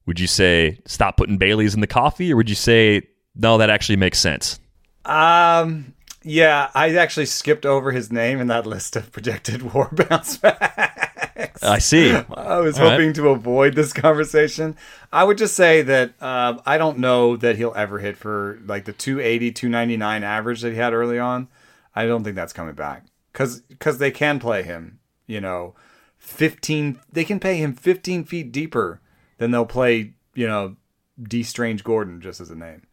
would you say stop putting Bailey's in the coffee, or would you say no, that actually makes sense? Um, yeah, I actually skipped over his name in that list of projected war [laughs] bounce backs. I see. I was All right. hoping to avoid this conversation. I would just say that um, I don't know that he'll ever hit for like the 280, 299 average that he had early on. I don't think that's coming back because because they can play him, you know, 15, they can pay him 15 feet deeper than they'll play, you know, Dee Strange-Gordon, just as a name.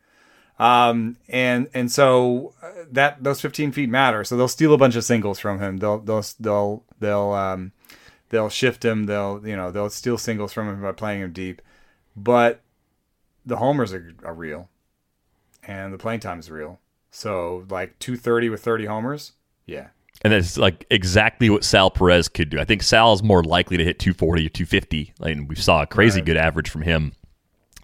Um, and and so uh, that those 15 feet matter. So they'll steal a bunch of singles from him. They'll they'll they'll they'll um, they'll shift him. They'll you know they'll steal singles from him by playing him deep. But the homers are, are real, and the playing time is real. So like 230 with 30 homers, yeah. And that's like exactly what Sal Perez could do. I think Sal is more likely to hit 240 or 250. And we saw a crazy good average from him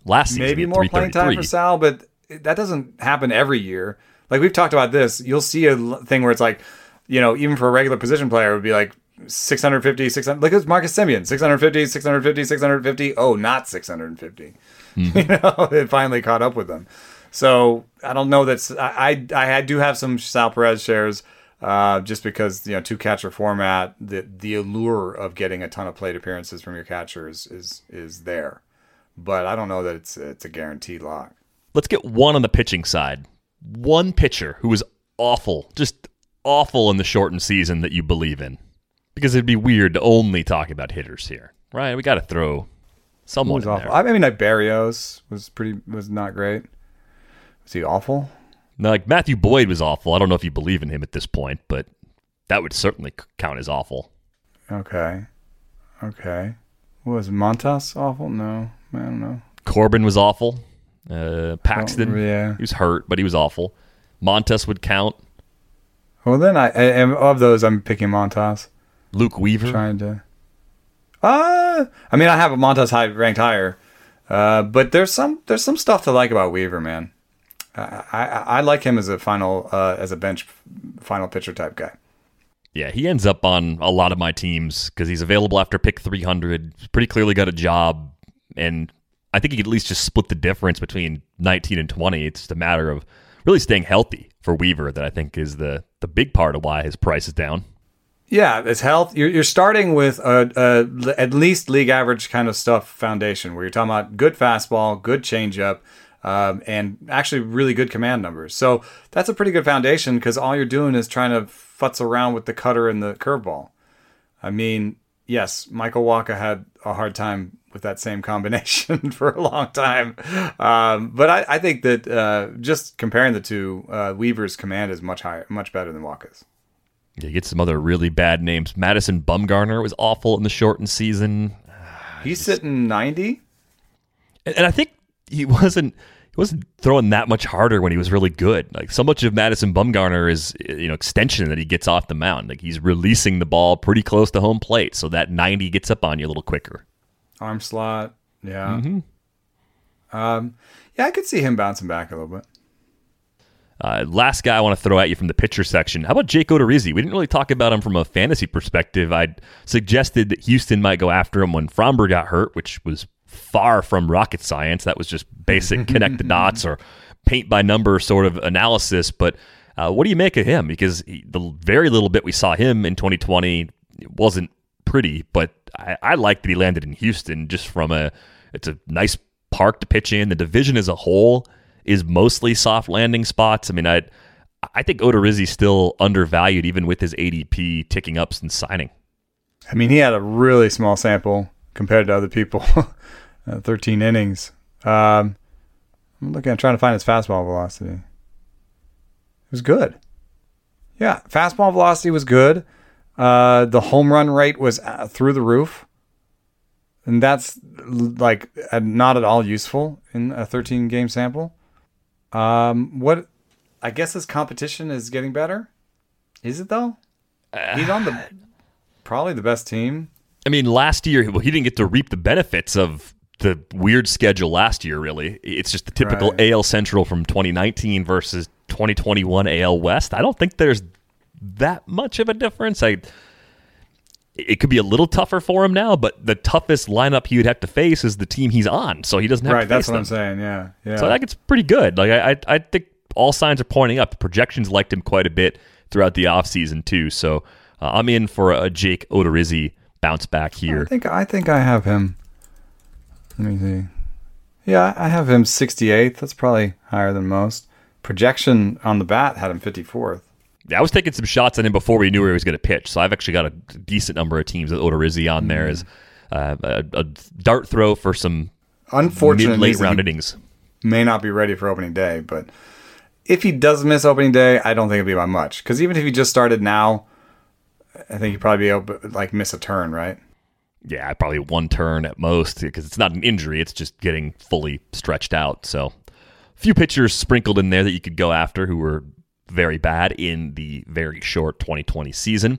last season. maybe more playing time for Sal, but that doesn't happen every year. Like we've talked about this, you'll see a thing where it's like, you know, even for a regular position player, it would be like 650, 600. Look at Marcus Semien, 650, 650, 650. Oh, not 650. [laughs] You know, it finally caught up with them. So I don't know that's I I, I do have some Sal Perez shares. Uh, just because you know two catcher format, the the allure of getting a ton of plate appearances from your catchers is is there, but I don't know that it's it's a guaranteed lock. Let's get one on the pitching side. One pitcher who was awful, just awful in the shortened season that you believe in. Because it'd be weird to only talk about hitters here, right? We got to throw someone was in awful? there. I mean, like Berrios was pretty was not great. Was he awful? Now, like Matthew Boyd was awful. I don't know if you believe in him at this point, but that would certainly count as awful. Okay. Okay. Was Montas awful? No, I don't know. Corbin was awful. Uh, Paxton, Oh, yeah. he was hurt, but he was awful. Montas would count. Well, then I, I am of those. I'm picking Montas. Luke Weaver. Trying to. Uh I mean, I have a Montas high ranked higher, uh, but there's some there's some stuff to like about Weaver, man. I I, I like him as a final uh, as a bench final pitcher type guy. Yeah, he ends up on a lot of my teams because he's available after pick 300. He's pretty clearly got a job, and I think he could at least just split the difference between 19 and 20. It's just a matter of really staying healthy for Weaver that I think is the the big part of why his price is down. Yeah, it's health. You're, you're starting with a, a at least league average kind of stuff foundation where you're talking about good fastball, good changeup, um, and actually really good command numbers. So that's a pretty good foundation because all you're doing is trying to futz around with the cutter and the curveball. I mean, yes, Michael Walker had a hard time with that same combination [laughs] for a long time, um, but I, I think that uh, just comparing the two, uh, Weaver's command is much higher, much better than Walker's. Yeah, you get some other really bad names. Madison Bumgarner was awful in the shortened season, He's sitting ninety. and, and I think he [laughs] wasn't he wasn't throwing that much harder when he was really good. Like so much of Madison Bumgarner is you know extension that he gets off the mound. Like he's releasing the ball pretty close to home plate, so that 90 gets up on you a little quicker. arm slot. Yeah. Um, yeah, I could see him bouncing back a little bit. Uh, last guy I want to throw at you from the pitcher section. How about Jake Odorizzi? We didn't really talk about him from a fantasy perspective. I suggested that Houston might go after him when Framber got hurt, which was far from rocket science. That was just basic [laughs] connect the dots or paint by number sort of analysis. But uh, what do you make of him? Because he, the very little bit we saw him in 2020 wasn't pretty, but I, I like that he landed in Houston just from a it's a nice park to pitch in. The division as a whole is mostly soft landing spots. I mean, I I think Odorizzi's still undervalued even with his ADP ticking up since signing. I mean, he had a really small sample compared to other people. [laughs] uh, 13 innings. Um, I'm looking, I'm trying to find his fastball velocity. It was good. Yeah, fastball velocity was good. Uh, the home run rate was uh, through the roof. And that's like uh, not at all useful in a 13 game sample. Um, what I guess his competition is getting better. Is it though? He's on the probably the best team. I mean, last year well, he didn't get to reap the benefits of the weird schedule last year. Really, it's just the typical Right. AL Central from 2019 versus 2021 AL West. I don't think there's that much of a difference. I it could be a little tougher for him now, but the toughest lineup he would have to face is the team he's on, so he doesn't have Right, to that's what them. I'm saying. Yeah, yeah. So I think it's pretty good. Like I, I, I think all signs are pointing up. The projections liked him quite a bit throughout the offseason too. So uh, I'm in for a Jake Odorizzi bounce back here. I think I think I have him. Let me see. Yeah, I have him 68th. That's probably higher than most. Projection on the bat had him 54th. Yeah, I was taking some shots at him before we knew where he was going to pitch. So I've actually got a decent number of teams with Odorizzi on there as uh, a, a dart throw for some Unfortunately, mid late round innings. may not be ready for opening day, but if he does miss opening day, I don't think it'll be by much. Because even if he just started now, I think he'd probably be able to, like miss a turn, right? Yeah, probably one turn at most because it's not an injury; it's just getting fully stretched out. So, a few pitchers sprinkled in there that you could go after who were very bad in the very short 2020 season.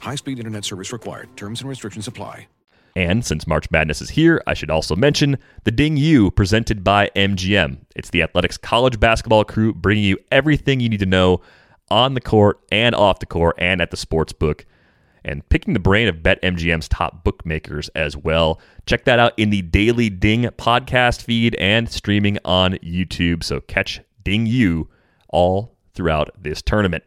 High speed internet service required. Terms and restrictions apply. And since March Madness is here, I should also mention the Ding U presented by MGM. It's the Athletics college basketball crew bringing you everything you need to know on the court and off the court and at the sports book. And picking the brain of BetMGM's top bookmakers as well. Check that out in the Daily Ding podcast feed and streaming on YouTube. So catch Ding U all throughout this tournament.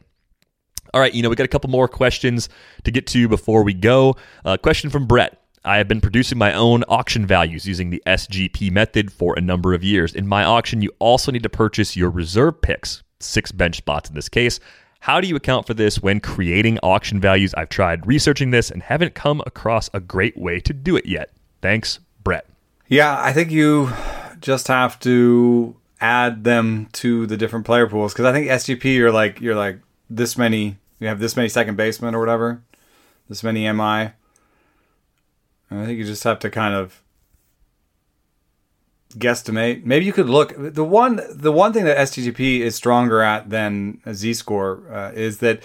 All right, you know, we got a couple more questions to get to before we go. A question from Brett. I have been producing my own auction values using the SGP method for a number of years. In my auction, you also need to purchase your reserve picks, six bench spots in this case. How do you account for this when creating auction values? I've tried researching this and haven't come across a great way to do it yet. Thanks, Brett. Yeah, I think you just have to add them to the different player pools because I think SGP you're like you're like this many you have this many second basemen or whatever, this many MI. And I think you just have to kind of guesstimate. Maybe you could look the one the one thing that SGP is stronger at than a Z score uh, is that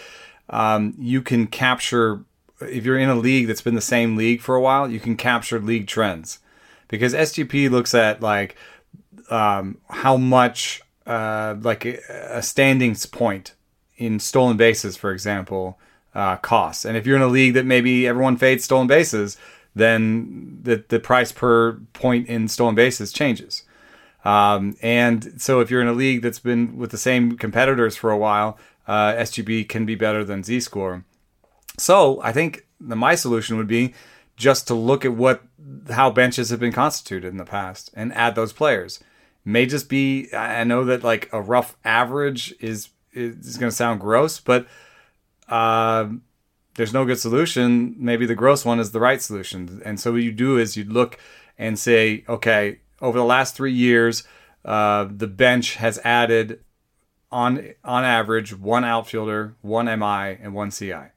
um, you can capture if you're in a league that's been the same league for a while, you can capture league trends because SGP looks at like um, how much uh, like a standings point in stolen bases, for example, uh, costs. And if you're in a league that maybe everyone fades stolen bases, then the the price per point in stolen bases changes. Um, and so if you're in a league that's been with the same competitors for a while, uh, SGP can be better than Z score. So I think the my solution would be just to look at what how benches have been constituted in the past and add those players. May just be I know that like a rough average is is going to sound gross, but uh, there's no good solution. Maybe the gross one is the right solution. And so what you do is you look and say, okay, over the last three years, uh, the bench has added on on average one outfielder, one MI, and one CI.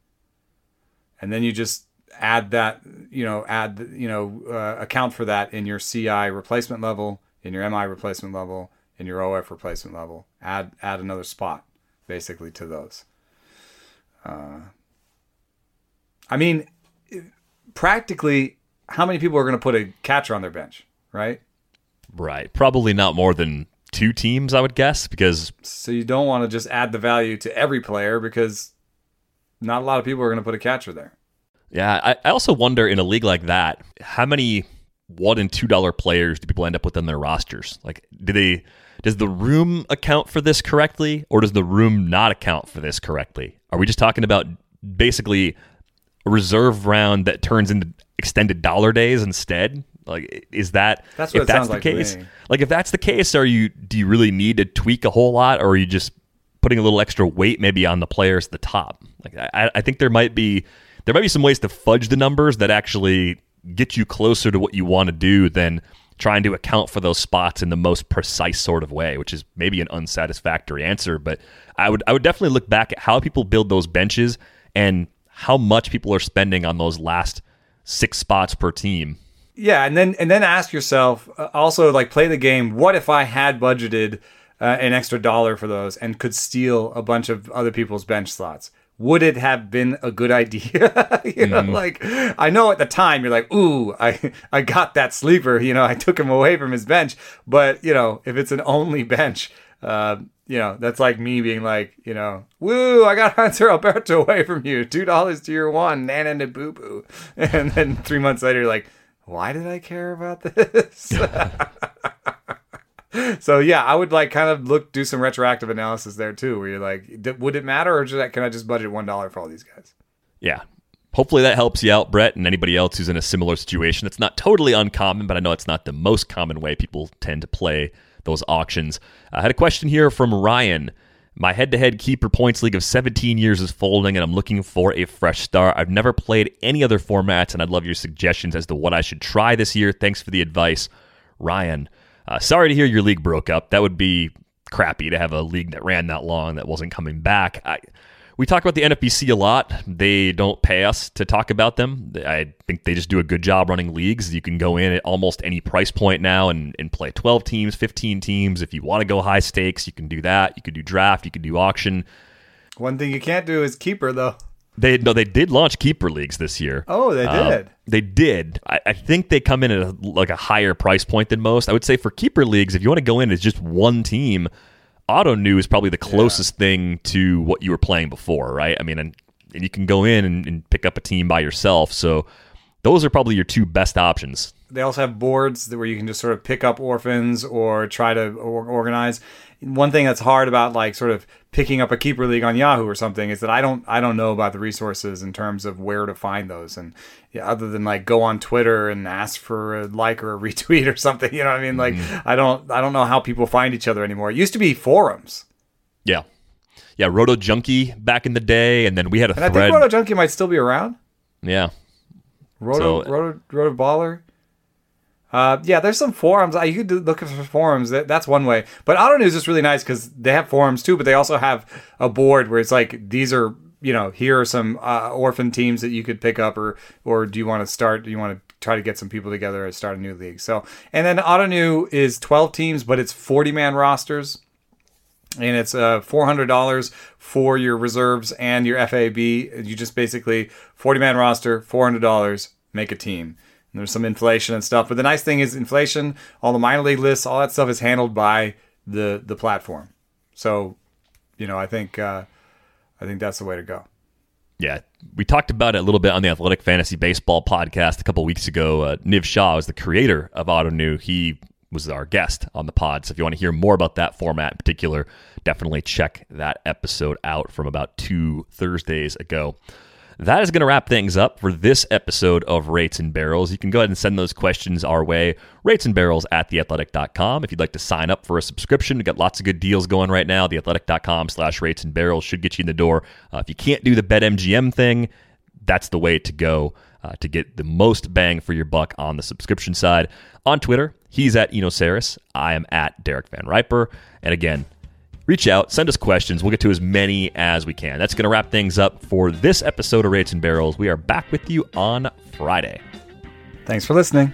And then you just add that, you know, add, you know, uh, account for that in your CI replacement level, in your MI replacement level, in your OF replacement level. Add add another spot, basically, to those. Uh, I mean, practically, how many people are going to put a catcher on their bench, right? Right. Probably not more than two teams, I would guess, because So you don't want to just add the value to every player because not a lot of people are going to put a catcher there. Yeah, I, I also wonder in a league like that, how many one and two dollar players do people end up with on their rosters? Like, do they does the room account for this correctly, or does the room not account for this correctly? Are we just talking about basically a reserve round that turns into extended dollar days instead? Like, is that That's if that's the like case? Like, if that's the case, are you do you really need to tweak a whole lot, or are you just putting a little extra weight maybe on the players at the top? Like, I, I think there might be there might be some ways to fudge the numbers that actually get you closer to what you want to do than trying to account for those spots in the most precise sort of way, which is maybe an unsatisfactory answer. But I would I would definitely look back at how people build those benches and how much people are spending on those last six spots per team. Yeah, and then and then ask yourself uh, also like play the game. What if I had budgeted uh, an extra dollar for those and could steal a bunch of other people's bench slots? Would it have been a good idea? [laughs] you know, like I know at the time you're like, ooh, I I got that sleeper. You know, [laughs] I took him away from his bench. But you know, if it's an only bench, uh, you know, that's like me being like, you know, woo, I got [laughs] Hanser Alberto away from you. Two dollars to your one, nana and boo boo. And then three months later, you're like, why did I care about this? So yeah, I would like kind of look do some retroactive analysis there too, where you're like, would it matter or just can I just budget one dollar for all these guys? Yeah. Hopefully that helps you out, Brett, and anybody else who's in a similar situation. It's not totally uncommon, but I know it's not the most common way people tend to play those auctions. I had a question here from Ryan. My head to head keeper points league of 17 years is folding, and I'm looking for a fresh start. I've never played any other formats, and I'd love your suggestions as to what I should try this year. Thanks for the advice, Ryan. Uh, sorry to hear your league broke up. That would be crappy to have a league that ran that long that wasn't coming back. I, we talk about the NFBC a lot. They don't pay us to talk about them. I think they just do a good job running leagues. You can go in at almost any price point now and, and play 12 teams, 15 teams. If you want to go high stakes, you can do that. You could do draft, you could do auction. One thing you can't do is keeper, though. They no, they did launch keeper leagues this year. Oh, they Um, did. they did. I, I think they come in at a, like a higher price point than most. I would say for keeper leagues, if you want to go in as just one team, Ottoneu is probably the closest thing to what you were playing before, right? I mean, and, and you can go in and, and pick up a team by yourself. So those are probably your two best options. They also have boards where you can just sort of pick up orphans or try to organize. One thing that's hard about like sort of picking up a keeper league on Yahoo or something is that I don't I don't know about the resources in terms of where to find those and yeah, other than like go on Twitter and ask for a like or a [laughs] retweet or something, you know what I mean? Like mm-hmm. I don't I don't know how people find each other anymore. It used to be forums. Yeah. Yeah, Roto Junkie back in the day, and then we had a And I think Roto Junkie might still be around. yeah. Roto, So- Roto, RotoBaller. Uh, yeah, there's some forums. Uh, You could look for forums. That, that's one way. But Auto News is really nice because they have forums too, but they also have a board where it's like these are you know here are some uh, orphan teams that you could pick up, or or do you want to start? Do you want to try to get some people together and start a new league? So and then Ottoneu is 12 teams, but it's 40 man rosters and it's uh, four hundred dollars for your reserves and your FAB. You just basically forty man roster, four hundred dollars, make a team. And there's some inflation and stuff, but the nice thing is inflation, all the minor league lists, all that stuff is handled by the the platform. So, you know, I think uh, I think that's the way to go. Yeah, we talked about it a little bit on the Athletic Fantasy Baseball podcast a couple weeks ago. Uh, Niv Shah is the creator of Ottoneu. He was our guest on the pod. So if you want to hear more about that format in particular, definitely check that episode out from about two Thursdays ago. That is going to wrap things up for this episode of Rates and Barrels. You can go ahead and send those questions our way, rates and barrels at theathletic.com. If you'd like to sign up for a subscription, we've got lots of good deals going right now. Theathletic.com slash rates and barrels should get you in the door. Uh, if you can't do the BetMGM thing, that's the way to go uh, to get the most bang for your buck on the subscription side. On Twitter, he's at EnoSarris. I am at Derek VanRiper. And again, reach out, send us questions. We'll get to as many as we can. That's going to wrap things up for this episode of Rates and Barrels. We are back with you on Friday. Thanks for listening.